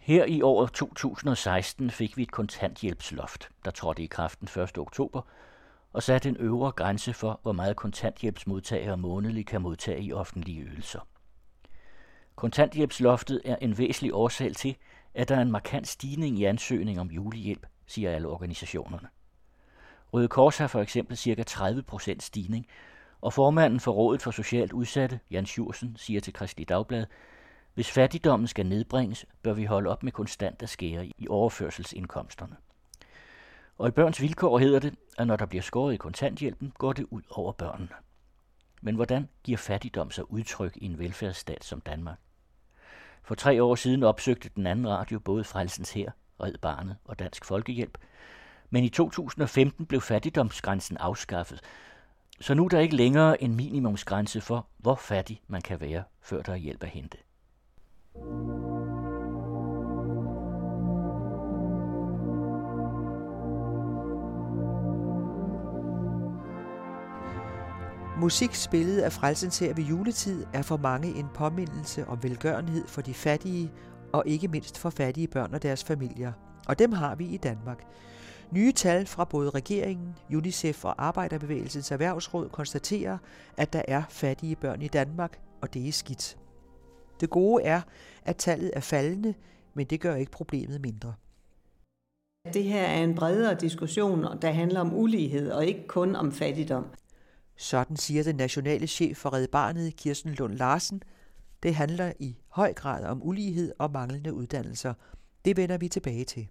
Her i året 2016 fik vi et kontanthjælpsloft, der trådte i kraft den 1. oktober, og satte en øvre grænse for, hvor meget kontanthjælpsmodtagere månedligt kan modtage i offentlige ydelser. Kontanthjælpsloftet er en væsentlig årsag til, at der er en markant stigning i ansøgning om julehjælp, siger alle organisationerne. Røde Kors har for eksempel ca. 30 procent stigning, og formanden for Rådet for Socialt Udsatte, Jan Sjursen, siger til Kristelig Dagblad, hvis fattigdommen skal nedbringes, bør vi holde op med konstant at skære i overførselsindkomsterne. Og i børns vilkår hedder det, at når der bliver skåret i kontanthjælpen, går det ud over børnene. Men hvordan giver fattigdom sig udtryk i en velfærdsstat som Danmark? For tre år siden opsøgte den anden radio både Frelsens Her, Red Barnet og Dansk Folkehjælp. Men i 2015 blev fattigdomsgrænsen afskaffet, så nu er der ikke længere en minimumsgrænse for, hvor fattig man kan være, før der er hjælp at hente. Musik spillet af Frelsens her ved juletid er for mange en påmindelse om velgørenhed for de fattige, og ikke mindst for fattige børn og deres familier. Og dem har vi i Danmark. Nye tal fra både regeringen, UNICEF og Arbejderbevægelsens Erhvervsråd konstaterer, at der er fattige børn i Danmark, og det er skidt. Det gode er, at tallet er faldende, men det gør ikke problemet mindre. Det her er en bredere diskussion, der handler om ulighed og ikke kun om fattigdom. Sådan siger den nationale chef for Red Barnet, Kirsten Lund Larsen. Det handler i høj grad om ulighed og manglende uddannelser. Det vender vi tilbage til.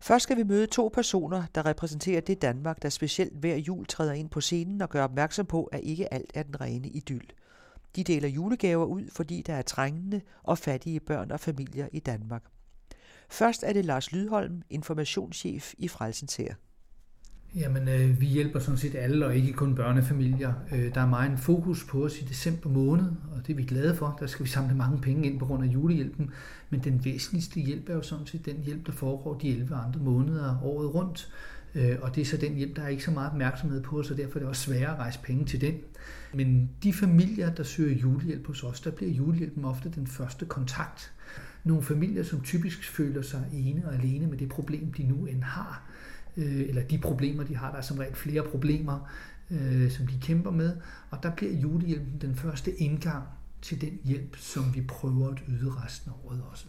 Først skal vi møde to personer, der repræsenterer det Danmark, der specielt hver jul træder ind på scenen og gør opmærksom på, at ikke alt er den rene idyll. De deler julegaver ud, fordi der er trængende og fattige børn og familier i Danmark. Først er det Lars Lydholm, informationschef i Frelsens her. Jamen, øh, vi hjælper sådan set alle, og ikke kun børnefamilier. Øh, der er meget en fokus på os i december måned, og det er vi glade for. Der skal vi samle mange penge ind på grund af julehjælpen. Men den væsentligste hjælp er jo sådan set den hjælp, der foregår de 11 andre måneder året rundt. Øh, og det er så den hjælp, der er ikke så meget opmærksomhed på, så derfor er det også sværere at rejse penge til den. Men de familier, der søger julehjælp hos os, der bliver julehjælpen ofte den første kontakt. Nogle familier, som typisk føler sig ene og alene med det problem, de nu end har, øh, eller de problemer, de har. Der er som regel flere problemer, øh, som de kæmper med, og der bliver julehjælpen den første indgang til den hjælp, som vi prøver at yde resten af året også.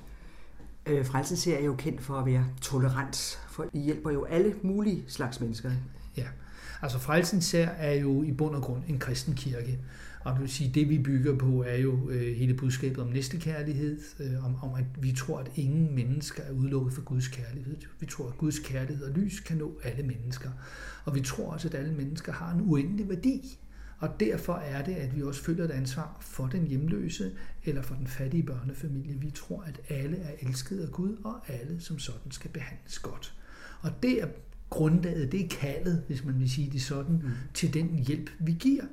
Øh, Frelsens er jo kendt for at være tolerant, for I hjælper jo alle mulige slags mennesker. Ja, altså Frelsens er jo i bund og grund en kristen kirke, og det vil sige, det vi bygger på er jo øh, hele budskabet om næstekærlighed, øh, om, om at vi tror, at ingen mennesker er udelukket for Guds kærlighed. Vi tror, at Guds kærlighed og lys kan nå alle mennesker. Og vi tror også, at alle mennesker har en uendelig værdi. Og derfor er det, at vi også føler et ansvar for den hjemløse eller for den fattige børnefamilie. Vi tror, at alle er elsket af Gud, og alle som sådan skal behandles godt. Og det er grundlaget, det er kaldet, hvis man vil sige det sådan, mm. til den hjælp, vi giver.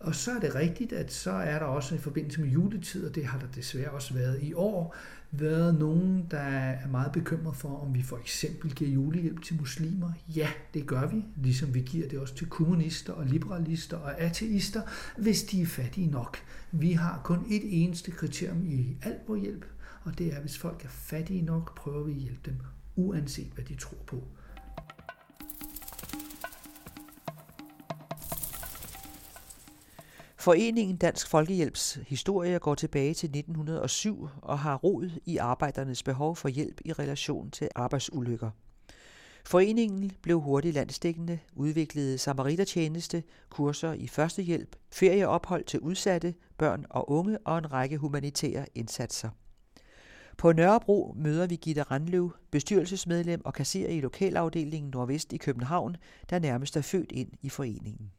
Og så er det rigtigt, at så er der også i forbindelse med juletid, og det har der desværre også været i år, været nogen, der er meget bekymret for, om vi for eksempel giver julehjælp til muslimer. Ja, det gør vi, ligesom vi giver det også til kommunister og liberalister og ateister, hvis de er fattige nok. Vi har kun et eneste kriterium i alt vores hjælp, og det er, at hvis folk er fattige nok, prøver vi at hjælpe dem, uanset hvad de tror på. Foreningen Dansk Folkehjælps historie går tilbage til 1907 og har rod i arbejdernes behov for hjælp i relation til arbejdsulykker. Foreningen blev hurtigt landstækkende, udviklede samaritertjeneste, kurser i førstehjælp, ferieophold til udsatte, børn og unge og en række humanitære indsatser. På Nørrebro møder vi Gitte Randløv, bestyrelsesmedlem og kasserer i lokalafdelingen Nordvest i København, der nærmest er født ind i foreningen.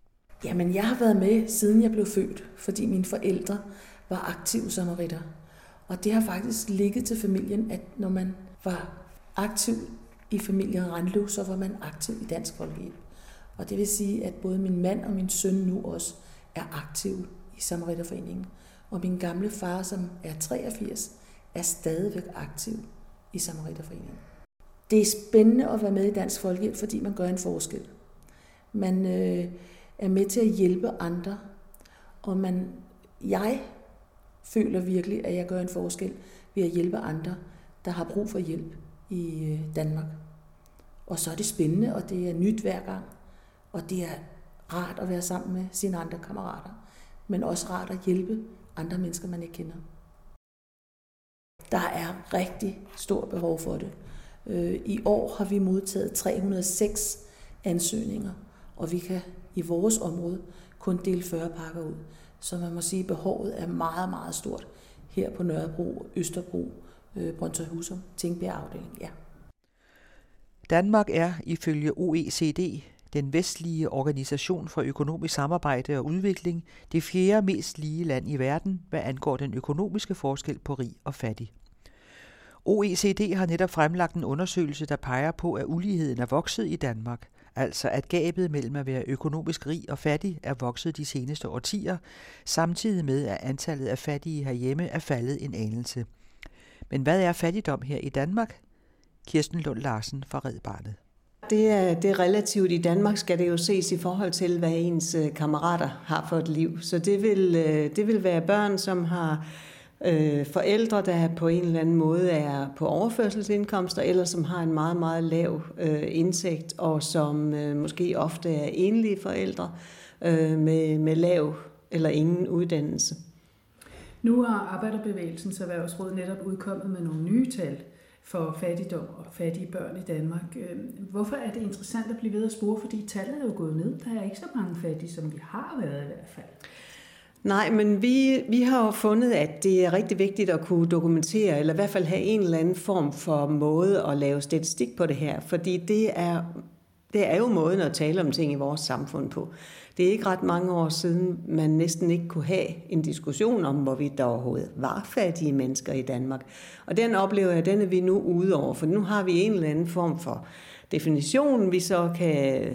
Jamen, jeg har været med, siden jeg blev født, fordi mine forældre var aktive samaritter. Og det har faktisk ligget til familien, at når man var aktiv i familien Randløv, så var man aktiv i Dansk Folkehjælp. Og det vil sige, at både min mand og min søn nu også er aktive i Samaritterforeningen. Og min gamle far, som er 83, er stadigvæk aktiv i Samaritterforeningen. Det er spændende at være med i Dansk Folkehjælp, fordi man gør en forskel. Man øh, er med til at hjælpe andre. Og man, jeg føler virkelig, at jeg gør en forskel ved at hjælpe andre der har brug for hjælp i øh, Danmark. Og så er det spændende, og det er nyt hver gang. Og det er rart at være sammen med sine andre kammerater. Men også rart at hjælpe andre mennesker, man ikke kender. Der er rigtig stor behov for det. Øh, I år har vi modtaget 306 ansøgninger, og vi kan i vores område kun dele 40 pakker ud. Så man må sige, at behovet er meget, meget stort her på Nørrebro, Østerbro, øh, Brøndshøjhusum, Tingbjerg afdeling. Ja. Danmark er ifølge OECD, den vestlige organisation for økonomisk samarbejde og udvikling, det fjerde mest lige land i verden, hvad angår den økonomiske forskel på rig og fattig. OECD har netop fremlagt en undersøgelse, der peger på, at uligheden er vokset i Danmark, altså at gabet mellem at være økonomisk rig og fattig er vokset de seneste årtier, samtidig med at antallet af fattige herhjemme er faldet en anelse. Men hvad er fattigdom her i Danmark? Kirsten Lund Larsen fra Red Barnet. Det er, det er relativt. I Danmark skal det jo ses i forhold til, hvad ens øh, kammerater har for et liv. Så det vil, øh, det vil være børn, som har øh, forældre, der på en eller anden måde er på overførselsindkomster, eller som har en meget, meget lav øh, indtægt, og som øh, måske ofte er enlige forældre øh, med, med lav eller ingen uddannelse. Nu har Arbejderbevægelsens Erhvervsråd netop udkommet med nogle nye tal for fattigdom og fattige børn i Danmark. Øh, hvorfor er det interessant at blive ved at spore? Fordi tallet er jo gået ned. Der er ikke så mange fattige, som vi har været i hvert fald. Nej, men vi, vi har jo fundet, at det er rigtig vigtigt at kunne dokumentere, eller i hvert fald have en eller anden form for måde at lave statistik på det her, fordi det er, det er jo måden at tale om ting i vores samfund på. Det er ikke ret mange år siden, man næsten ikke kunne have en diskussion om, hvorvidt der overhovedet var fattige mennesker i Danmark. Og den oplever jeg, den er vi nu ude over, for nu har vi en eller anden form for definition, vi så kan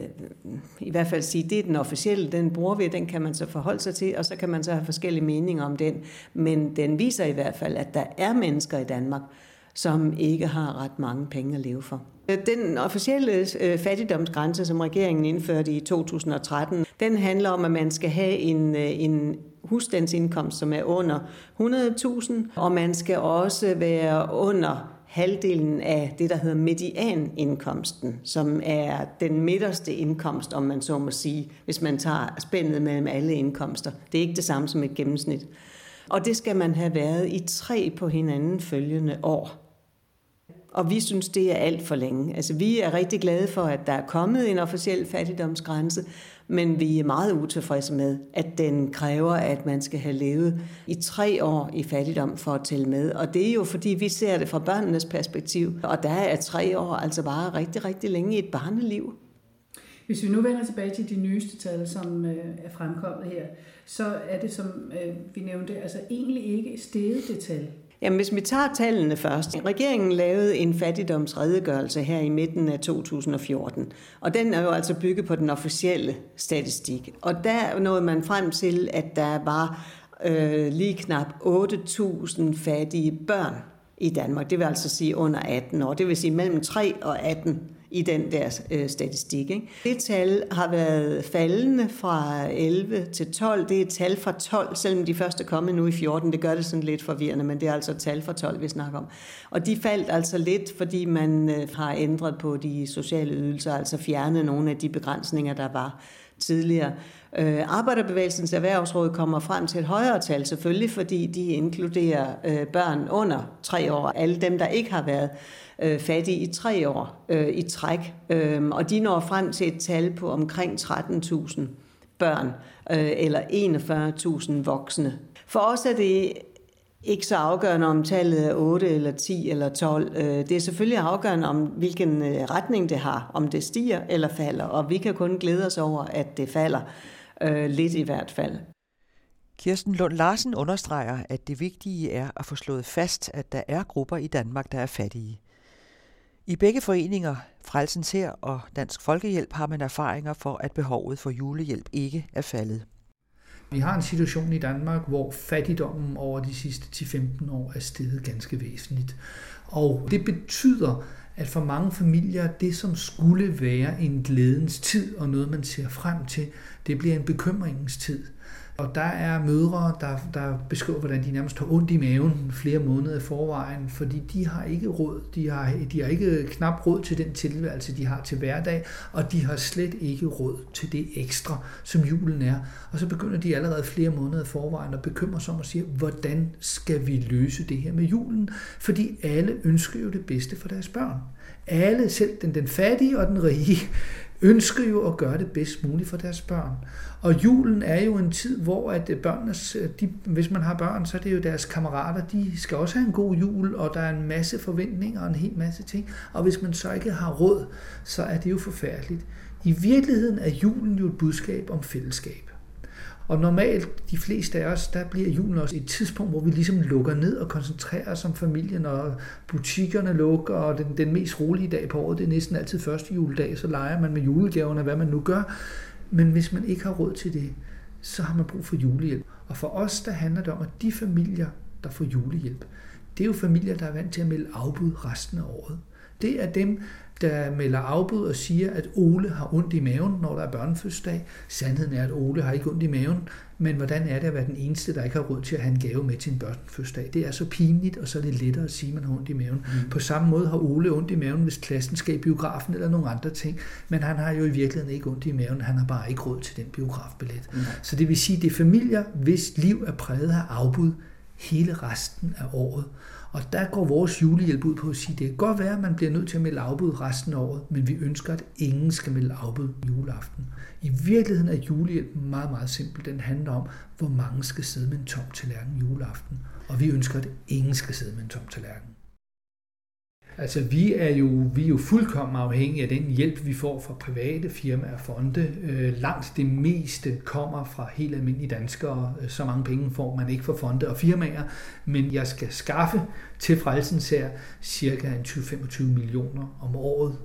i hvert fald sige, det er den officielle, den bruger vi, den kan man så forholde sig til, og så kan man så have forskellige meninger om den. Men den viser i hvert fald, at der er mennesker i Danmark, som ikke har ret mange penge at leve for. Den officielle øh, fattigdomsgrænse, som regeringen indførte i 2013, den handler om, at man skal have en, øh, en husstandsindkomst, som er under 100.000, og man skal også være under halvdelen af det, der hedder medianindkomsten, som er den midterste indkomst, om man så må sige, hvis man tager spændet mellem alle indkomster. Det er ikke det samme som et gennemsnit. Og det skal man have været i tre på hinanden følgende år. Og vi synes, det er alt for længe. Altså, vi er rigtig glade for, at der er kommet en officiel fattigdomsgrænse, men vi er meget utilfredse med, at den kræver, at man skal have levet i tre år i fattigdom for at tælle med. Og det er jo fordi, vi ser det fra børnenes perspektiv, og der er tre år altså bare rigtig, rigtig længe i et barneliv. Hvis vi nu vender tilbage til de nyeste tal, som øh, er fremkommet her, så er det, som øh, vi nævnte, altså egentlig ikke steget det tal. Jamen, hvis vi tager tallene først. Regeringen lavede en fattigdomsredegørelse her i midten af 2014, og den er jo altså bygget på den officielle statistik. Og der nåede man frem til, at der var øh, lige knap 8.000 fattige børn i Danmark. Det vil altså sige under 18 år. Det vil sige mellem 3 og 18 i den der øh, statistik. Ikke? Det tal har været faldende fra 11 til 12. Det er et tal fra 12, selvom de første er kommet nu i 14. Det gør det sådan lidt forvirrende, men det er altså et tal fra 12, vi snakker om. Og de faldt altså lidt, fordi man øh, har ændret på de sociale ydelser, altså fjernet nogle af de begrænsninger, der var tidligere. Øh, Arbejderbevægelsens Erhvervsråd kommer frem til et højere tal selvfølgelig, fordi de inkluderer øh, børn under tre år, alle dem, der ikke har været øh, fattige i tre år øh, i træk. Øh, og de når frem til et tal på omkring 13.000 børn øh, eller 41.000 voksne. For os er det ikke så afgørende om tallet er 8 eller 10 eller 12. Øh, det er selvfølgelig afgørende om, hvilken øh, retning det har, om det stiger eller falder. Og vi kan kun glæde os over, at det falder øh, lidt i hvert fald. Kirsten Lund Larsen understreger, at det vigtige er at få slået fast, at der er grupper i Danmark, der er fattige. I begge foreninger, Frelsens Her og Dansk Folkehjælp, har man erfaringer for, at behovet for julehjælp ikke er faldet. Vi har en situation i Danmark, hvor fattigdommen over de sidste 10-15 år er steget ganske væsentligt. Og det betyder, at for mange familier, det som skulle være en glædens tid og noget, man ser frem til, det bliver en bekymringens tid. Og der er mødre, der, der beskriver, hvordan de nærmest har ondt i maven flere måneder i forvejen, fordi de har ikke råd. De har, de har ikke knap råd til den tilværelse, de har til hverdag, og de har slet ikke råd til det ekstra, som julen er. Og så begynder de allerede flere måneder i forvejen at bekymre sig om og sige, hvordan skal vi løse det her med julen? Fordi alle ønsker jo det bedste for deres børn. Alle, selv den, den fattige og den rige, ønsker jo at gøre det bedst muligt for deres børn. Og julen er jo en tid, hvor at øh, børnenes, øh, de, hvis man har børn, så er det jo deres kammerater, de skal også have en god jul, og der er en masse forventninger og en hel masse ting. Og hvis man så ikke har råd, så er det jo forfærdeligt. I virkeligheden er julen jo et budskab om fællesskab. Og normalt, de fleste af os, der bliver julen også et tidspunkt, hvor vi ligesom lukker ned og koncentrerer os om familien, og butikkerne lukker, og den, den mest rolige dag på året, det er næsten altid første juledag, så leger man med julegaverne, hvad man nu gør. Men hvis man ikke har råd til det, så har man brug for julehjælp. Og for os, der handler det om, at de familier, der får julehjælp, det er jo familier, der er vant til at melde afbud resten af året. Det er dem, der melder afbud og siger, at Ole har ondt i maven, når der er børnefødselsdag. Sandheden er, at Ole har ikke ondt i maven, men hvordan er det at være den eneste, der ikke har råd til at have en gave med til en børnefødselsdag? Det er så pinligt, og så er det lettere at sige, at man har ondt i maven. Mm. På samme måde har Ole ondt i maven, hvis klassen skal i biografen eller nogle andre ting, men han har jo i virkeligheden ikke ondt i maven, han har bare ikke råd til den biografbillet. Mm. Så det vil sige, at det er familier, hvis liv er præget af afbud hele resten af året. Og der går vores julehjælp ud på at sige, det kan godt være, at man bliver nødt til at melde afbud resten af året, men vi ønsker, at ingen skal melde afbud juleaften. I virkeligheden er julehjælpen meget, meget simpel. Den handler om, hvor mange skal sidde med en tom tallerken juleaften. Og vi ønsker, at ingen skal sidde med en tom tallerken. Altså vi er jo, vi er jo fuldkommen afhængige af den hjælp, vi får fra private firmaer og fonde. Øh, langt det meste kommer fra helt almindelige danskere. Øh, så mange penge får man ikke fra fonde og firmaer. Men jeg skal skaffe til frelsens her cirka 20-25 millioner om året.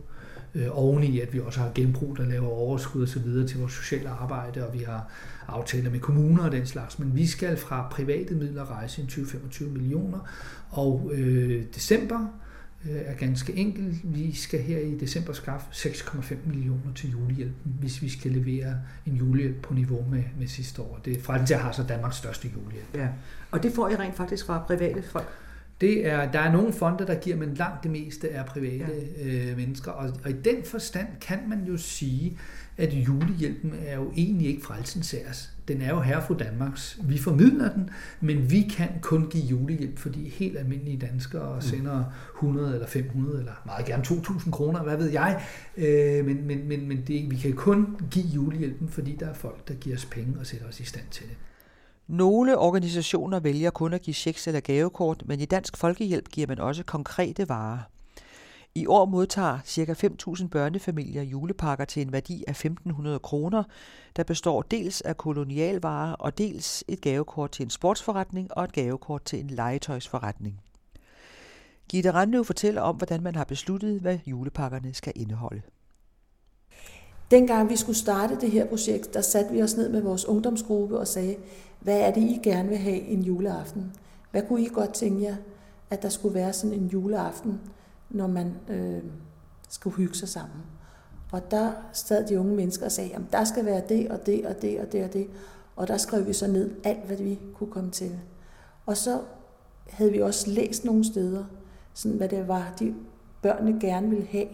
Øh, oven i, at vi også har genbrug, der laver overskud osv. til vores sociale arbejde, og vi har aftaler med kommuner og den slags. Men vi skal fra private midler rejse en 20-25 millioner. Og øh, december er ganske enkel. Vi skal her i december skaffe 6,5 millioner til julehjælpen, hvis vi skal levere en julehjælp på niveau med, med sidste år. Det er til har så Danmarks største julehjælp. Ja. Og det får I rent faktisk fra private folk? Det er, der er nogle fonde, der giver, men langt det meste er private ja. øh, mennesker. Og, og i den forstand kan man jo sige, at julehjælpen er jo egentlig ikke frelsens æres. Den er jo herre for Danmarks. Vi formidler den, men vi kan kun give julehjælp, fordi helt almindelige danskere mm. sender 100 eller 500 eller meget gerne 2.000 kroner, hvad ved jeg. Øh, men men, men, men det, vi kan kun give julehjælpen, fordi der er folk, der giver os penge og sætter os i stand til det. Nogle organisationer vælger kun at give checks eller gavekort, men i Dansk Folkehjælp giver man også konkrete varer. I år modtager ca. 5.000 børnefamilier julepakker til en værdi af 1.500 kroner, der består dels af kolonialvarer og dels et gavekort til en sportsforretning og et gavekort til en legetøjsforretning. Gitte Randløv fortæller om, hvordan man har besluttet, hvad julepakkerne skal indeholde. Dengang vi skulle starte det her projekt, der satte vi os ned med vores ungdomsgruppe og sagde, hvad er det, I gerne vil have en juleaften? Hvad kunne I godt tænke jer, at der skulle være sådan en juleaften, når man øh, skulle hygge sig sammen? Og der sad de unge mennesker og sagde, at der skal være det og det og det og det og det. Og der skrev vi så ned alt, hvad vi kunne komme til. Og så havde vi også læst nogle steder, sådan hvad det var, de børnene gerne ville have.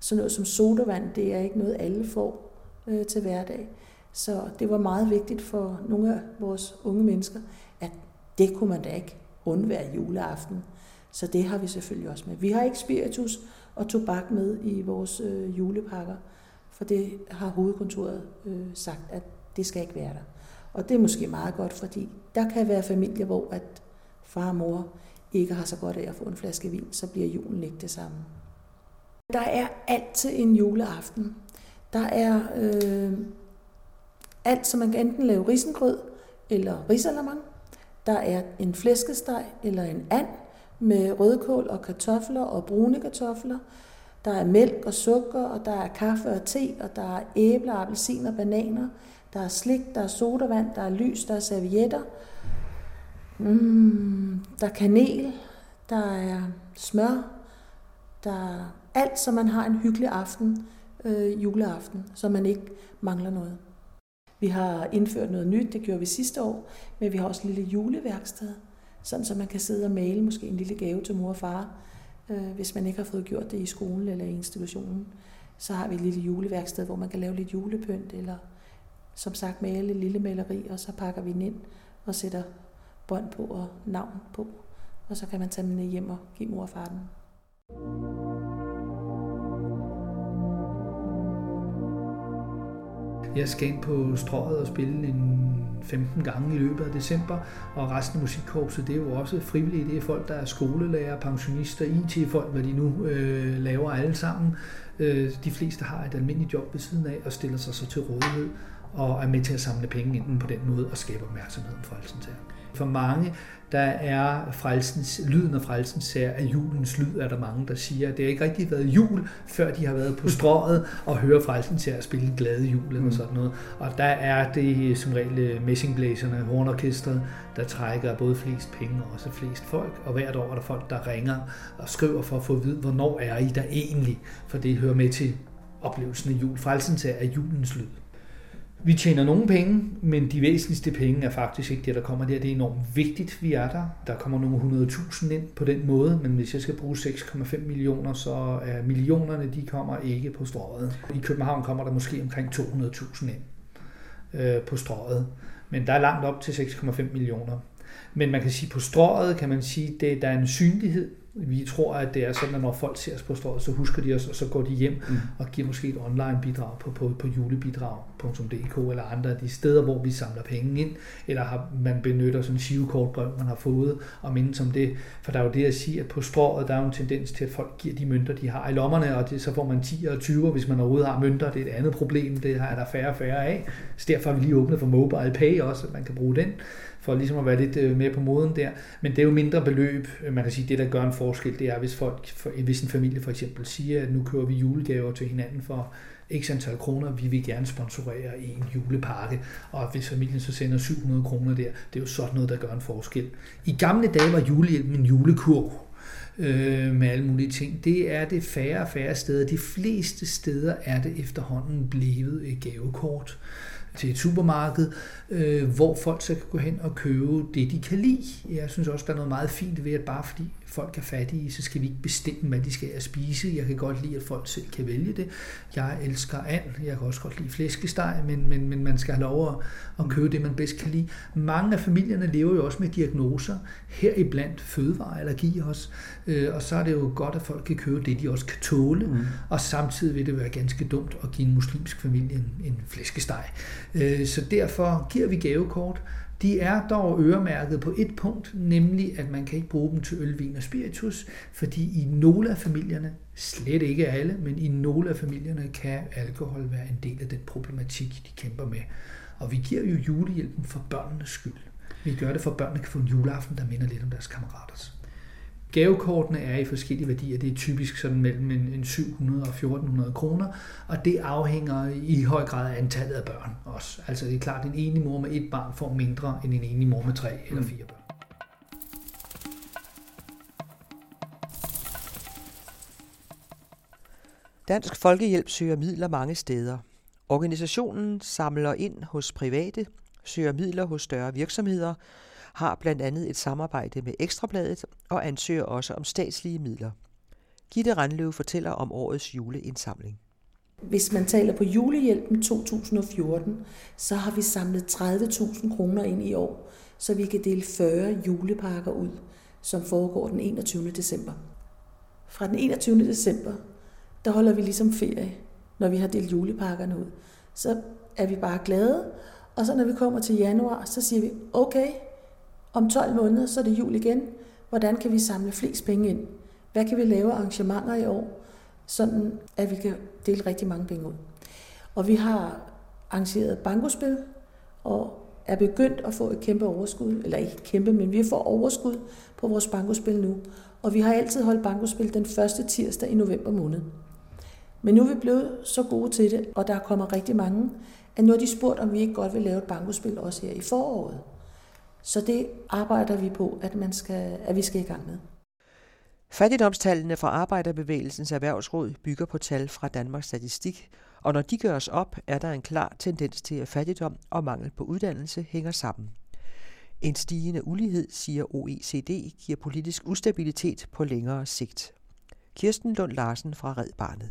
Sådan noget som sodavand, det er ikke noget, alle får øh, til hverdag. Så det var meget vigtigt for nogle af vores unge mennesker, at det kunne man da ikke undvære juleaften. Så det har vi selvfølgelig også med. Vi har ikke spiritus og tobak med i vores øh, julepakker, for det har hovedkontoret øh, sagt, at det skal ikke være der. Og det er måske meget godt, fordi der kan være familier, hvor at far og mor ikke har så godt af at få en flaske vin, så bliver julen ikke det samme. Der er altid en juleaften. Der er øh, alt, som man kan enten lave risengrød eller risalamang. Der er en flæskesteg eller en and med rødkål og kartofler og brune kartofler. Der er mælk og sukker, og der er kaffe og te, og der er æbler, appelsiner, bananer. Der er slik, der er sodavand, der er lys, der er servietter. Mm, der er kanel, der er smør, der er alt, så man har en hyggelig aften, øh, juleaften, så man ikke mangler noget. Vi har indført noget nyt, det gjorde vi sidste år, men vi har også et lille juleværksted, sådan så man kan sidde og male måske en lille gave til mor og far, øh, hvis man ikke har fået gjort det i skolen eller i institutionen. Så har vi et lille juleværksted, hvor man kan lave lidt julepynt, eller som sagt male et lille maleri, og så pakker vi den ind og sætter bånd på og navn på. Og så kan man tage dem hjem og give mor og far den. Jeg skal ind på strået og spille en 15 gange i løbet af december, og resten af musikkorpset, det er jo også frivillige. Det er folk, der er skolelærer, pensionister, IT-folk, hvad de nu øh, laver alle sammen. Øh, de fleste har et almindeligt job ved siden af og stiller sig så til rådighed og er med til at samle penge ind på den måde og skabe opmærksomhed om frelsens her. For mange, der er frelsens, lyden af frelsens sær af julens lyd, er der mange, der siger. Det har ikke rigtig været jul, før de har været på strået og hører frelsens sær spille glade jul eller mm. sådan noget. Og der er det som regel øh, messingblæserne, hornorkestret, der trækker både flest penge og også flest folk. Og hvert år er der folk, der ringer og skriver for at få at vide, hvornår er I der egentlig? For det hører med til oplevelsen af jul. Frelsens er julens lyd. Vi tjener nogle penge, men de væsentligste penge er faktisk ikke det, der kommer der. Det er enormt vigtigt, vi er der. Der kommer nogle 100.000 ind på den måde, men hvis jeg skal bruge 6,5 millioner, så er millionerne, de kommer ikke på strøget. I København kommer der måske omkring 200.000 ind øh, på strøget, men der er langt op til 6,5 millioner. Men man kan sige, på strøget kan man sige, at der er en synlighed vi tror, at det er sådan, at når folk ser os på strået, så husker de os, og så går de hjem mm. og giver måske et online bidrag på, på, på julebidrag.dk eller andre af de steder, hvor vi samler penge ind, eller har, man benytter sådan en sivekortbrev, man har fået, og mindes om det. For der er jo det at sige, at på strået, der er jo en tendens til, at folk giver de mønter, de har i lommerne, og det, så får man 10 og 20, hvis man overhovedet har mønter. Det er et andet problem, det er der færre og færre af. Så derfor har vi lige åbnet for Mobile Pay også, at man kan bruge den for ligesom at være lidt øh, mere på moden der. Men det er jo mindre beløb. Øh, man kan sige, det der gør en forskel, det er, hvis, folk, hvis en familie for eksempel siger, at nu kører vi julegaver til hinanden for x antal kroner, vi vil gerne sponsorere en julepakke, og hvis familien så sender 700 kroner der, det er jo sådan noget, der gør en forskel. I gamle dage var julehjælpen en julekurv, øh, med alle mulige ting. Det er det færre og færre steder. De fleste steder er det efterhånden blevet et gavekort til et supermarked, øh, hvor folk så kan gå hen og købe det, de kan lide. Jeg synes også, der er noget meget fint ved, at bare fordi folk er fattige, så skal vi ikke bestemme, hvad de skal at spise. Jeg kan godt lide, at folk selv kan vælge det. Jeg elsker and, jeg kan også godt lide flæskesteg, men, men, men man skal have lov at, at købe det, man bedst kan lide. Mange af familierne lever jo også med diagnoser, heriblandt fødevareallergi også, øh, og så er det jo godt, at folk kan købe det, de også kan tåle, mm. og samtidig vil det være ganske dumt at give en muslimsk familie en, en flæskesteg. Øh, så derfor giver vi gavekort, de er dog øremærket på et punkt, nemlig at man kan ikke bruge dem til øl, vin og spiritus, fordi i nogle af familierne, slet ikke alle, men i nogle af familierne kan alkohol være en del af den problematik, de kæmper med. Og vi giver jo julehjælpen for børnenes skyld. Vi gør det for, at børnene kan få en juleaften, der minder lidt om deres kammeraters. Gavekortene er i forskellige værdier. Det er typisk sådan mellem en 700 og 1400 kroner, og det afhænger i høj grad af antallet af børn også. Altså det er klart, at en enig mor med et barn får mindre end en enig mor med tre eller fire børn. Dansk Folkehjælp søger midler mange steder. Organisationen samler ind hos private, søger midler hos større virksomheder, har blandt andet et samarbejde med Ekstrabladet og ansøger også om statslige midler. Gitte Randløv fortæller om årets juleindsamling. Hvis man taler på julehjælpen 2014, så har vi samlet 30.000 kroner ind i år, så vi kan dele 40 julepakker ud, som foregår den 21. december. Fra den 21. december, der holder vi ligesom ferie, når vi har delt julepakkerne ud. Så er vi bare glade, og så når vi kommer til januar, så siger vi, okay, om 12 måneder, så er det jul igen. Hvordan kan vi samle flest penge ind? Hvad kan vi lave arrangementer i år, sådan at vi kan dele rigtig mange penge ud? Og vi har arrangeret bankospil, og er begyndt at få et kæmpe overskud, eller ikke kæmpe, men vi får overskud på vores bankospil nu. Og vi har altid holdt bankospil den første tirsdag i november måned. Men nu er vi blevet så gode til det, og der kommer rigtig mange, at nu har de spurgt, om vi ikke godt vil lave et bankospil også her i foråret. Så det arbejder vi på, at, man skal, at vi skal i gang med. Fattigdomstallene fra Arbejderbevægelsens Erhvervsråd bygger på tal fra Danmarks Statistik Og når de gøres op, er der en klar tendens til, at fattigdom og mangel på uddannelse hænger sammen. En stigende ulighed, siger OECD, giver politisk ustabilitet på længere sigt. Kirsten Lund Larsen fra Red Barnet.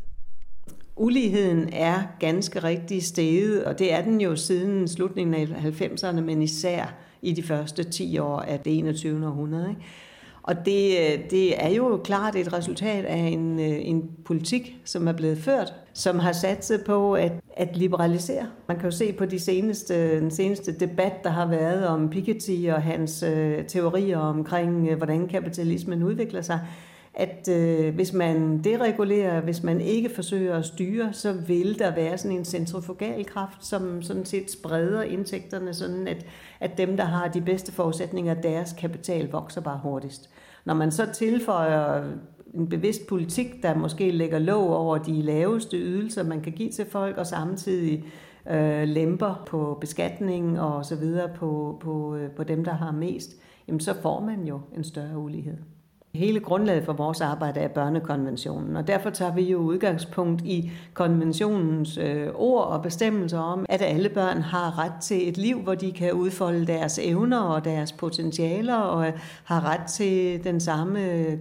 Uligheden er ganske rigtig steget, og det er den jo siden slutningen af 90'erne, men især i de første 10 år af det 21. århundrede. Ikke? Og det, øh, det er jo klart et resultat af en, øh, en politik, som er blevet ført, som har sat sig på at, at liberalisere. Man kan jo se på de seneste, den seneste debat, der har været om Piketty og hans øh, teorier omkring, øh, hvordan kapitalismen udvikler sig, at øh, hvis man deregulerer, hvis man ikke forsøger at styre, så vil der være sådan en centrifugal kraft, som sådan set spreder indtægterne, sådan at, at dem, der har de bedste forudsætninger, deres kapital vokser bare hurtigst. Når man så tilføjer en bevidst politik, der måske lægger låg over de laveste ydelser, man kan give til folk, og samtidig øh, lemper på beskatning og så videre på, på, øh, på dem, der har mest, jamen så får man jo en større ulighed. Hele grundlaget for vores arbejde er børnekonventionen, og derfor tager vi jo udgangspunkt i konventionens øh, ord og bestemmelser om, at alle børn har ret til et liv, hvor de kan udfolde deres evner og deres potentialer, og øh, har ret til den samme øh,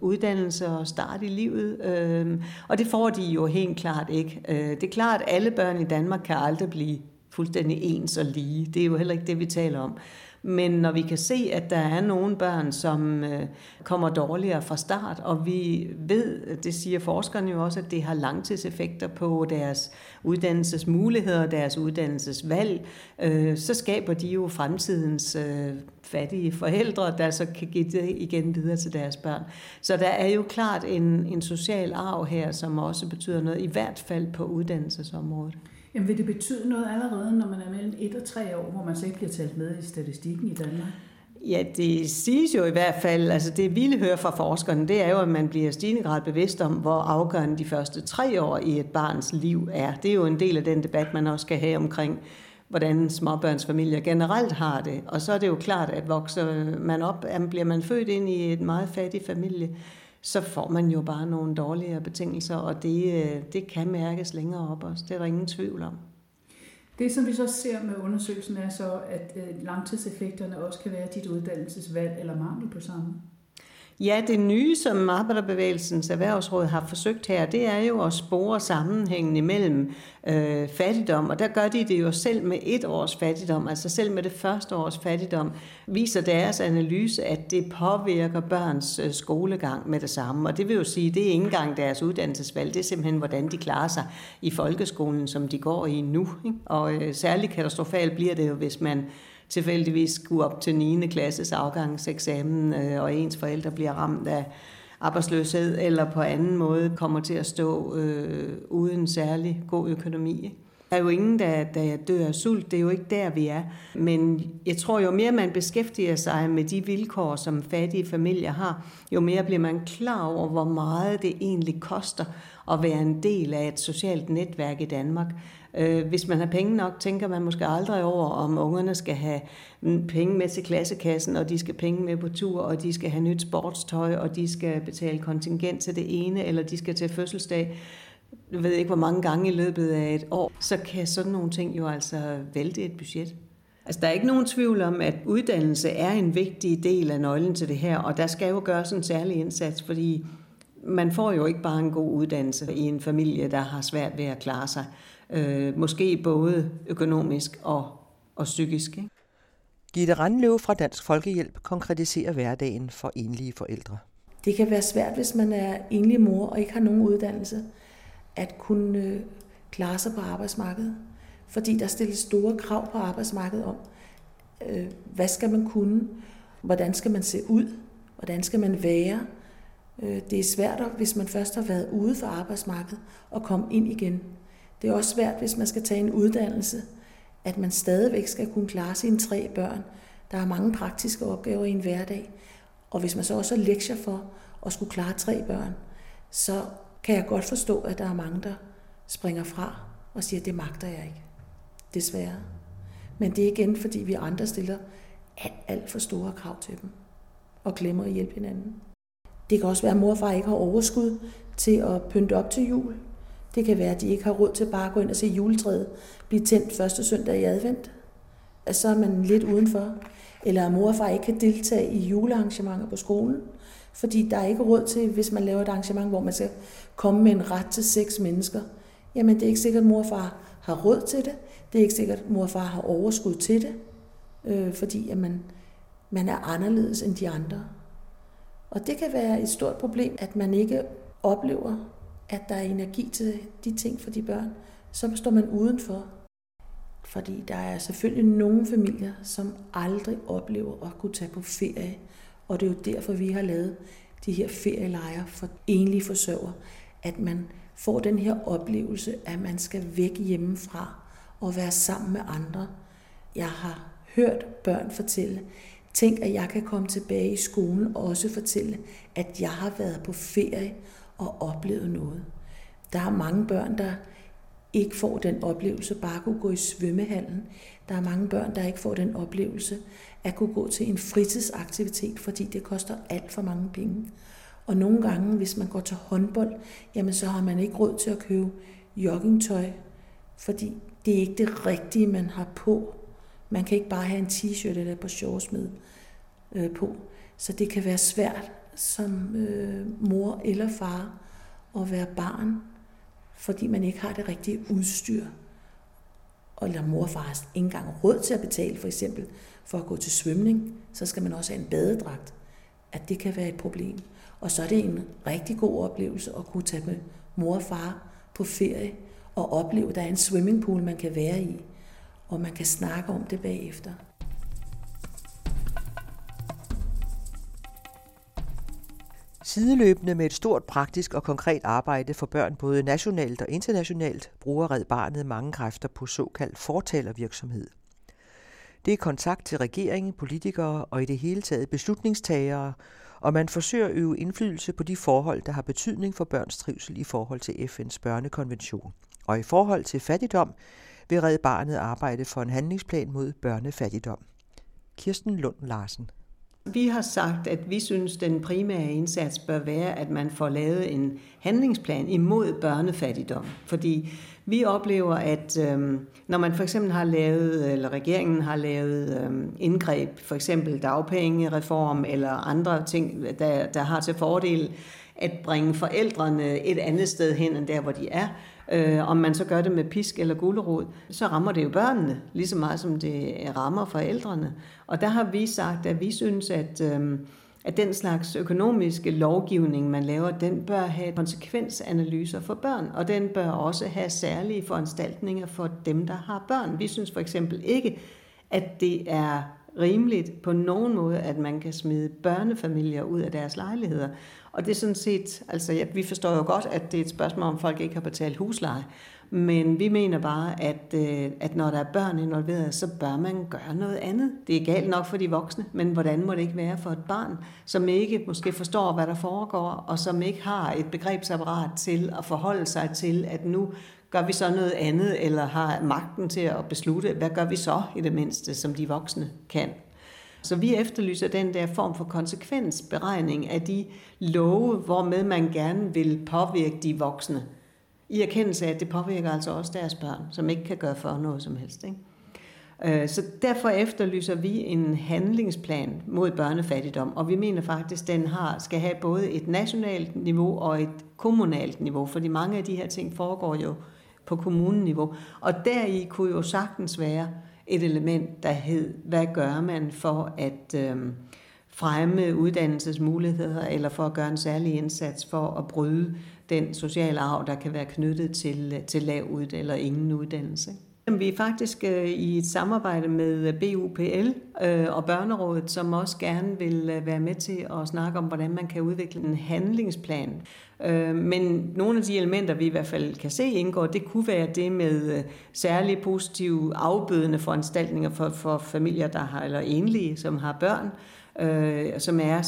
uddannelse og start i livet. Øh, og det får de jo helt klart ikke. Øh, det er klart, at alle børn i Danmark kan aldrig blive fuldstændig ens og lige. Det er jo heller ikke det, vi taler om. Men når vi kan se, at der er nogle børn, som øh, kommer dårligere fra start, og vi ved, det siger forskerne jo også, at det har langtidseffekter på deres uddannelsesmuligheder, deres uddannelsesvalg, øh, så skaber de jo fremtidens øh, fattige forældre, der så kan give det igen videre til deres børn. Så der er jo klart en, en social arv her, som også betyder noget, i hvert fald på uddannelsesområdet. Jamen vil det betyde noget allerede, når man er mellem 1 og 3 år, hvor man så ikke bliver talt med i statistikken i Danmark? Ja, det siges jo i hvert fald, altså det vi hører fra forskerne, det er jo, at man bliver stigende grad bevidst om, hvor afgørende de første tre år i et barns liv er. Det er jo en del af den debat, man også skal have omkring, hvordan småbørnsfamilier generelt har det. Og så er det jo klart, at vokser man op, bliver man født ind i et meget fattig familie, så får man jo bare nogle dårligere betingelser, og det, øh, det kan mærkes længere op også. Det er der ingen tvivl om. Det, som vi så ser med undersøgelsen, er så, at øh, langtidseffekterne også kan være dit uddannelsesvalg eller mangel på samme. Ja, det nye, som Arbejderbevægelsens Erhvervsråd har forsøgt her, det er jo at spore sammenhængen imellem øh, fattigdom, og der gør de det jo selv med et års fattigdom, altså selv med det første års fattigdom, viser deres analyse, at det påvirker børns øh, skolegang med det samme, og det vil jo sige, det er ikke engang deres uddannelsesvalg, det er simpelthen, hvordan de klarer sig i folkeskolen, som de går i nu, ikke? og øh, særligt katastrofalt bliver det jo, hvis man tilfældigvis skulle op til 9. klasses afgangseksamen, øh, og ens forældre bliver ramt af arbejdsløshed, eller på anden måde kommer til at stå øh, uden særlig god økonomi. Der er jo ingen, der, der dør af sult. Det er jo ikke der, vi er. Men jeg tror, jo mere man beskæftiger sig med de vilkår, som fattige familier har, jo mere bliver man klar over, hvor meget det egentlig koster at være en del af et socialt netværk i Danmark. Øh, hvis man har penge nok, tænker man måske aldrig over, om ungerne skal have mm, penge med til klassekassen, og de skal penge med på tur, og de skal have nyt sportstøj, og de skal betale kontingent til det ene, eller de skal til fødselsdag. Jeg ved ikke, hvor mange gange i løbet af et år, så kan sådan nogle ting jo altså vælte et budget. Altså, der er ikke nogen tvivl om, at uddannelse er en vigtig del af nøglen til det her, og der skal jo gøres en særlig indsats, fordi man får jo ikke bare en god uddannelse i en familie, der har svært ved at klare sig. Øh, måske både økonomisk og, og psykisk. Ikke? Gitte Randløv fra Dansk Folkehjælp konkretiserer hverdagen for enlige forældre. Det kan være svært, hvis man er enlig mor og ikke har nogen uddannelse, at kunne øh, klare sig på arbejdsmarkedet. Fordi der stilles store krav på arbejdsmarkedet om, øh, hvad skal man kunne, hvordan skal man se ud, hvordan skal man være, Øh, det er svært, hvis man først har været ude for arbejdsmarkedet og komme ind igen. Det er også svært, hvis man skal tage en uddannelse, at man stadigvæk skal kunne klare sine tre børn. Der er mange praktiske opgaver i en hverdag. Og hvis man så også har lektier for at skulle klare tre børn, så kan jeg godt forstå, at der er mange, der springer fra og siger, at det magter jeg ikke. Desværre. Men det er igen, fordi vi andre stiller alt, alt for store krav til dem og glemmer at hjælpe hinanden. Det kan også være, at mor og far ikke har overskud til at pynte op til jul. Det kan være, at de ikke har råd til bare at gå ind og se juletræet blive tændt første søndag i advent. At så er man lidt udenfor. Eller at mor og far ikke kan deltage i julearrangementer på skolen. Fordi der er ikke råd til, hvis man laver et arrangement, hvor man skal komme med en ret til seks mennesker. Jamen det er ikke sikkert, at mor og far har råd til det. Det er ikke sikkert, at mor og far har overskud til det. Øh, fordi at man, man er anderledes end de andre. Og det kan være et stort problem, at man ikke oplever, at der er energi til de ting for de børn. Så står man udenfor. Fordi der er selvfølgelig nogle familier, som aldrig oplever at kunne tage på ferie. Og det er jo derfor, vi har lavet de her ferielejre for enlige forsørger. At man får den her oplevelse, at man skal væk hjemmefra og være sammen med andre. Jeg har hørt børn fortælle, tænk at jeg kan komme tilbage i skolen og også fortælle, at jeg har været på ferie og oplevet noget. Der er mange børn, der ikke får den oplevelse bare at kunne gå i svømmehallen. Der er mange børn, der ikke får den oplevelse at kunne gå til en fritidsaktivitet, fordi det koster alt for mange penge. Og nogle gange, hvis man går til håndbold, jamen så har man ikke råd til at købe joggingtøj, fordi det er ikke det rigtige, man har på. Man kan ikke bare have en t-shirt eller på shorts med øh, på. Så det kan være svært som øh, mor eller far at være barn, fordi man ikke har det rigtige udstyr. Og eller mor og far har ikke engang råd til at betale for eksempel for at gå til svømning, så skal man også have en badedragt. At det kan være et problem. Og så er det en rigtig god oplevelse at kunne tage med mor og far på ferie og opleve, at der er en swimmingpool, man kan være i, og man kan snakke om det bagefter. Sideløbende med et stort praktisk og konkret arbejde for børn både nationalt og internationalt, bruger Red Barnet mange kræfter på såkaldt fortalervirksomhed. Det er kontakt til regeringen, politikere og i det hele taget beslutningstagere, og man forsøger at øve indflydelse på de forhold, der har betydning for børns trivsel i forhold til FN's børnekonvention. Og i forhold til fattigdom vil Red Barnet arbejde for en handlingsplan mod børnefattigdom. Kirsten Lund Larsen vi har sagt, at vi synes, at den primære indsats bør være, at man får lavet en handlingsplan imod børnefattigdom. Fordi vi oplever, at øh, når man for eksempel har lavet, eller regeringen har lavet øh, indgreb, for eksempel dagpengereform eller andre ting, der, der har til fordel at bringe forældrene et andet sted hen end der, hvor de er, øh, om man så gør det med pisk eller gulerod, så rammer det jo børnene, lige så meget som det øh, rammer forældrene. Og der har vi sagt, at vi synes, at, øh, at den slags økonomiske lovgivning, man laver, den bør have konsekvensanalyser for børn, og den bør også have særlige foranstaltninger for dem, der har børn. Vi synes for eksempel ikke, at det er rimeligt på nogen måde, at man kan smide børnefamilier ud af deres lejligheder. Og det er sådan set, altså ja, vi forstår jo godt, at det er et spørgsmål om, folk ikke har betalt husleje. Men vi mener bare, at, øh, at når der er børn involveret, så bør man gøre noget andet. Det er galt nok for de voksne, men hvordan må det ikke være for et barn, som ikke måske forstår, hvad der foregår, og som ikke har et begrebsapparat til at forholde sig til, at nu gør vi så noget andet, eller har magten til at beslutte, hvad gør vi så i det mindste, som de voksne kan. Så vi efterlyser den der form for konsekvensberegning af de love, hvormed man gerne vil påvirke de voksne. I erkendelse af, at det påvirker altså også deres børn, som ikke kan gøre for noget som helst. Ikke? Øh, så derfor efterlyser vi en handlingsplan mod børnefattigdom, og vi mener faktisk, at den har, skal have både et nationalt niveau og et kommunalt niveau, fordi mange af de her ting foregår jo på kommuneniveau. Og deri kunne jo sagtens være et element, der hed, hvad gør man for at øh, fremme uddannelsesmuligheder, eller for at gøre en særlig indsats for at bryde den sociale arv, der kan være knyttet til, øh, til lav ud eller ingen uddannelse. Vi er faktisk øh, i et samarbejde med øh, BUPL øh, og Børnerådet, som også gerne vil øh, være med til at snakke om, hvordan man kan udvikle en handlingsplan. Øh, men nogle af de elementer, vi i hvert fald kan se indgår, det kunne være det med særlige positive afbødende foranstaltninger for, for familier, der har, eller enlige, som har børn, som er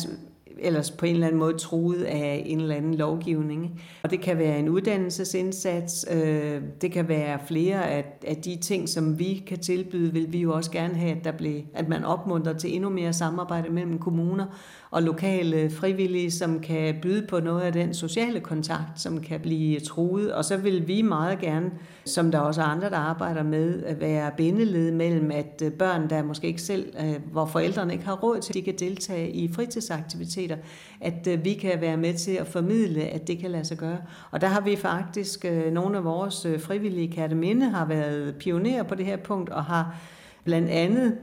ellers på en eller anden måde truet af en eller anden lovgivning. Og det kan være en uddannelsesindsats, øh, det kan være flere af, af de ting, som vi kan tilbyde, vil vi jo også gerne have, at, der blev, at man opmuntrer til endnu mere samarbejde mellem kommuner og lokale frivillige, som kan byde på noget af den sociale kontakt, som kan blive truet. Og så vil vi meget gerne, som der også er andre, der arbejder med, at være bindeled mellem, at øh, børn, der måske ikke selv, øh, hvor forældrene ikke har råd til, de kan deltage i fritidsaktiviteter, at øh, vi kan være med til at formidle, at det kan lade sig gøre. Og der har vi faktisk, nogle af vores frivillige katteminde har været pionerer på det her punkt, og har blandt andet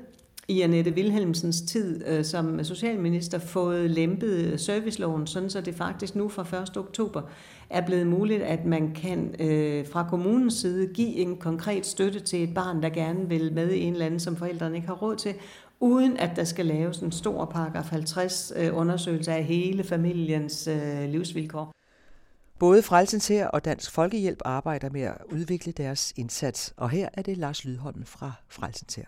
i Annette Wilhelmsens tid øh, som socialminister fået lempet serviceloven, sådan så det faktisk nu fra 1. oktober er blevet muligt, at man kan øh, fra kommunens side give en konkret støtte til et barn, der gerne vil med i en eller anden, som forældrene ikke har råd til, uden at der skal laves en stor paragraf 50 øh, undersøgelse af hele familiens øh, livsvilkår. Både Frelsens her og Dansk Folkehjælp arbejder med at udvikle deres indsats, og her er det Lars Lydholm fra Frelsens her.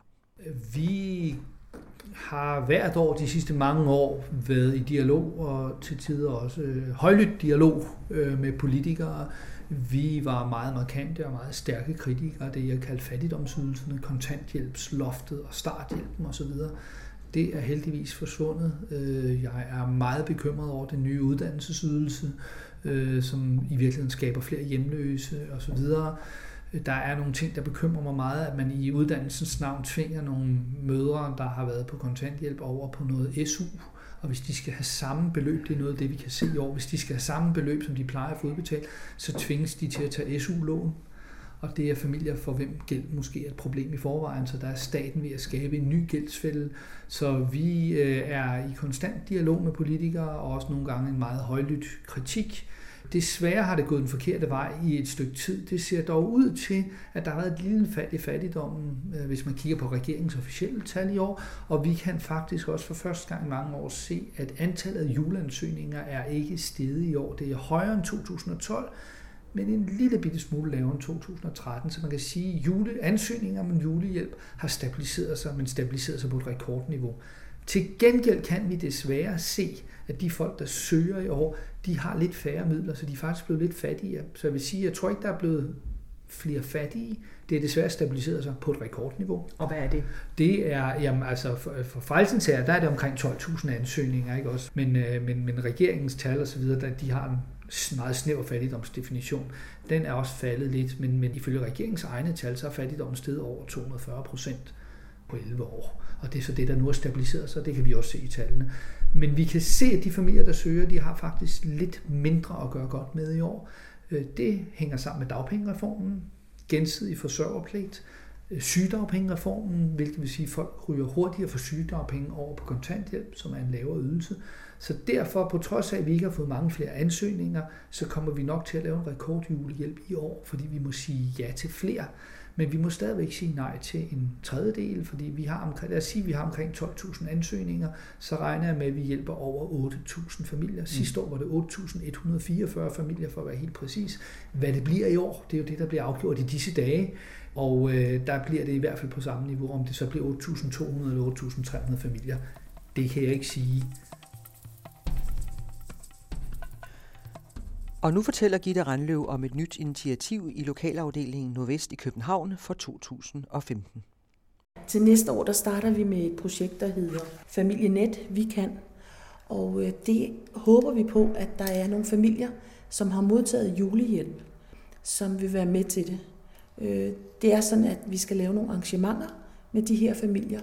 Vi har hvert år de sidste mange år været i dialog, og til tider også øh, højlydt dialog øh, med politikere. Vi var meget markante og meget stærke kritikere af det, jeg kaldte fattigdomsydelserne, kontanthjælpsloftet og starthjælpen osv. Det er heldigvis forsvundet. Øh, jeg er meget bekymret over den nye uddannelsesydelse, øh, som i virkeligheden skaber flere hjemløse osv. Der er nogle ting, der bekymrer mig meget, at man i uddannelsens navn tvinger nogle mødre, der har været på kontanthjælp, over på noget SU. Og hvis de skal have samme beløb, det er noget af det, vi kan se i år, hvis de skal have samme beløb, som de plejer at få udbetalt, så tvinges de til at tage SU-lån. Og det er familier, for hvem gæld måske er et problem i forvejen, så der er staten ved at skabe en ny gældsfælde. Så vi øh, er i konstant dialog med politikere, og også nogle gange en meget højlydt kritik Desværre har det gået den forkerte vej i et stykke tid. Det ser dog ud til, at der har været et lille fald i fattigdommen, øh, hvis man kigger på regeringens officielle tal i år, og vi kan faktisk også for første gang i mange år se, at antallet af juleansøgninger er ikke steget i år. Det er højere end 2012, men en lille bitte smule lavere end 2013, så man kan sige, at juleansøgninger om julehjælp har stabiliseret sig, men stabiliseret sig på et rekordniveau. Til gengæld kan vi desværre se, at de folk, der søger i år, de har lidt færre midler, så de er faktisk blevet lidt fattigere. Så jeg vil sige, jeg tror ikke, der er blevet flere fattige. Det er desværre stabiliseret sig på et rekordniveau. Og hvad er det? Det er, jamen altså for, for Frelsens her, der er det omkring 12.000 ansøgninger, ikke også? Men, øh, men, men regeringens tal og så videre, der, de har en meget snæver fattigdomsdefinition. Den er også faldet lidt, men, men ifølge regeringens egne tal, så er fattigdommen steget over 240 procent på 11 år. Og det er så det, der nu er stabiliseret sig, det kan vi også se i tallene. Men vi kan se, at de familier, der søger, de har faktisk lidt mindre at gøre godt med i år. Øh, det hænger sammen med dagpengereformen, gensidig forsørgerpligt, øh, sygedagpengereformen, hvilket vil sige, at folk ryger hurtigere for sygedagpenge over på kontanthjælp, som er en lavere ydelse. Så derfor, på trods af, at vi ikke har fået mange flere ansøgninger, så kommer vi nok til at lave en rekordjulehjælp i år, fordi vi må sige ja til flere. Men vi må stadigvæk sige nej til en tredjedel, fordi vi har omkring, lad os sige, at vi har omkring 12.000 ansøgninger, så regner jeg med, at vi hjælper over 8.000 familier. Mm. Sidste år var det 8.144 familier, for at være helt præcis. Hvad det bliver i år, det er jo det, der bliver afgjort i disse dage. Og øh, der bliver det i hvert fald på samme niveau, om det så bliver 8.200 eller 8.300 familier. Det kan jeg ikke sige. Og nu fortæller Gitte Randløv om et nyt initiativ i lokalafdelingen Nordvest i København for 2015. Til næste år der starter vi med et projekt, der hedder Familienet Vi Kan. Og øh, det håber vi på, at der er nogle familier, som har modtaget julehjælp, som vil være med til det. Øh, det er sådan, at vi skal lave nogle arrangementer med de her familier,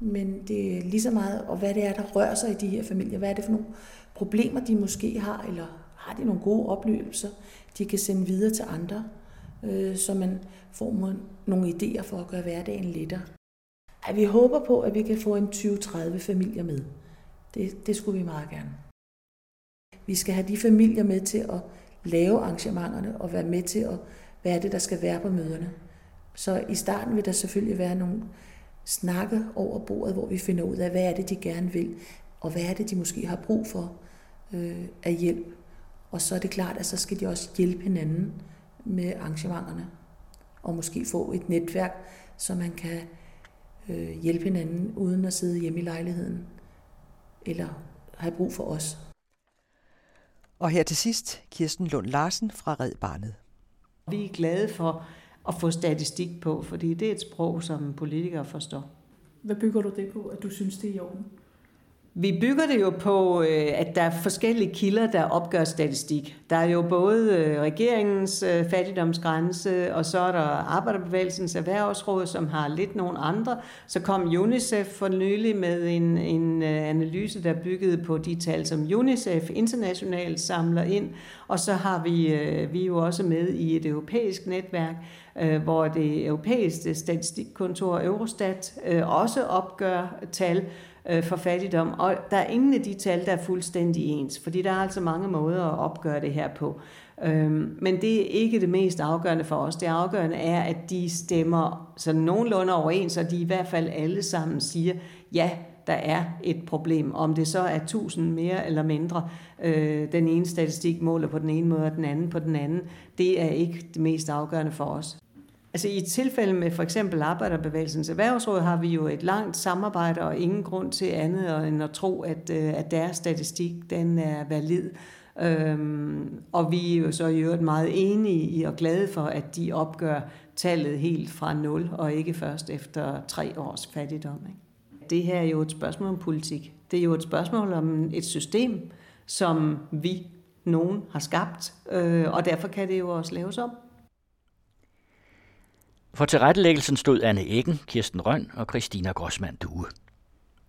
men det er lige så meget, og hvad det er, der rører sig i de her familier. Hvad er det for nogle problemer, de måske har, eller har de nogle gode oplevelser, de kan sende videre til andre, øh, så man får nogle idéer for at gøre hverdagen lettere. Ej, vi håber på, at vi kan få en 20-30 familier med. Det, det skulle vi meget gerne. Vi skal have de familier med til at lave arrangementerne og være med til at, hvad er det, der skal være på møderne. Så i starten vil der selvfølgelig være nogle snakke over bordet, hvor vi finder ud af, hvad er det, de gerne vil, og hvad er det, de måske har brug for øh, af hjælp. Og så er det klart, at så skal de også hjælpe hinanden med arrangementerne. Og måske få et netværk, så man kan øh, hjælpe hinanden uden at sidde hjemme i lejligheden. Eller have brug for os. Og her til sidst, Kirsten Lund Larsen fra Red Barnet. Vi er glade for at få statistik på, fordi det er et sprog, som politikere forstår. Hvad bygger du det på, at du synes, det er i orden? Vi bygger det jo på, øh, at der er forskellige kilder, der opgør statistik. Der er jo både øh, regeringens øh, fattigdomsgrænse, og så er der Arbejderbevægelsens Erhvervsråd, som har lidt nogle andre. Så kom UNICEF for nylig med en, en analyse, der byggede på de tal, som UNICEF internationalt samler ind. Og så har vi, vi er jo også med i et europæisk netværk, hvor det europæiske statistikkontor Eurostat også opgør tal øh, for fattigdom. Og der er ingen af de tal, der er fuldstændig ens, fordi der er altså mange måder at opgøre det her på. Øhm, men det er ikke det mest afgørende for os. Det afgørende er, at de stemmer så nogenlunde overens, og de i hvert fald alle sammen siger, ja, der er et problem. Om det så er 1000 mere eller mindre, øh, den ene statistik måler på den ene måde, og den anden på den anden, det er ikke det mest afgørende for os. Altså i et tilfælde med for eksempel Arbejderbevægelsens Erhvervsråd har vi jo et langt samarbejde og ingen grund til andet end at tro, at, øh, at deres statistik den er valid. Øhm, og vi er jo så i øvrigt meget enige i og glade for, at de opgør tallet helt fra nul og ikke først efter tre års fattigdom. Ikke? Det her er jo et spørgsmål om politik. Det er jo et spørgsmål om et system, som vi, nogen, har skabt, øh, og derfor kan det jo også laves om. For tilrettelæggelsen stod Anne Eggen, Kirsten Røn og Christina Grossmann Due.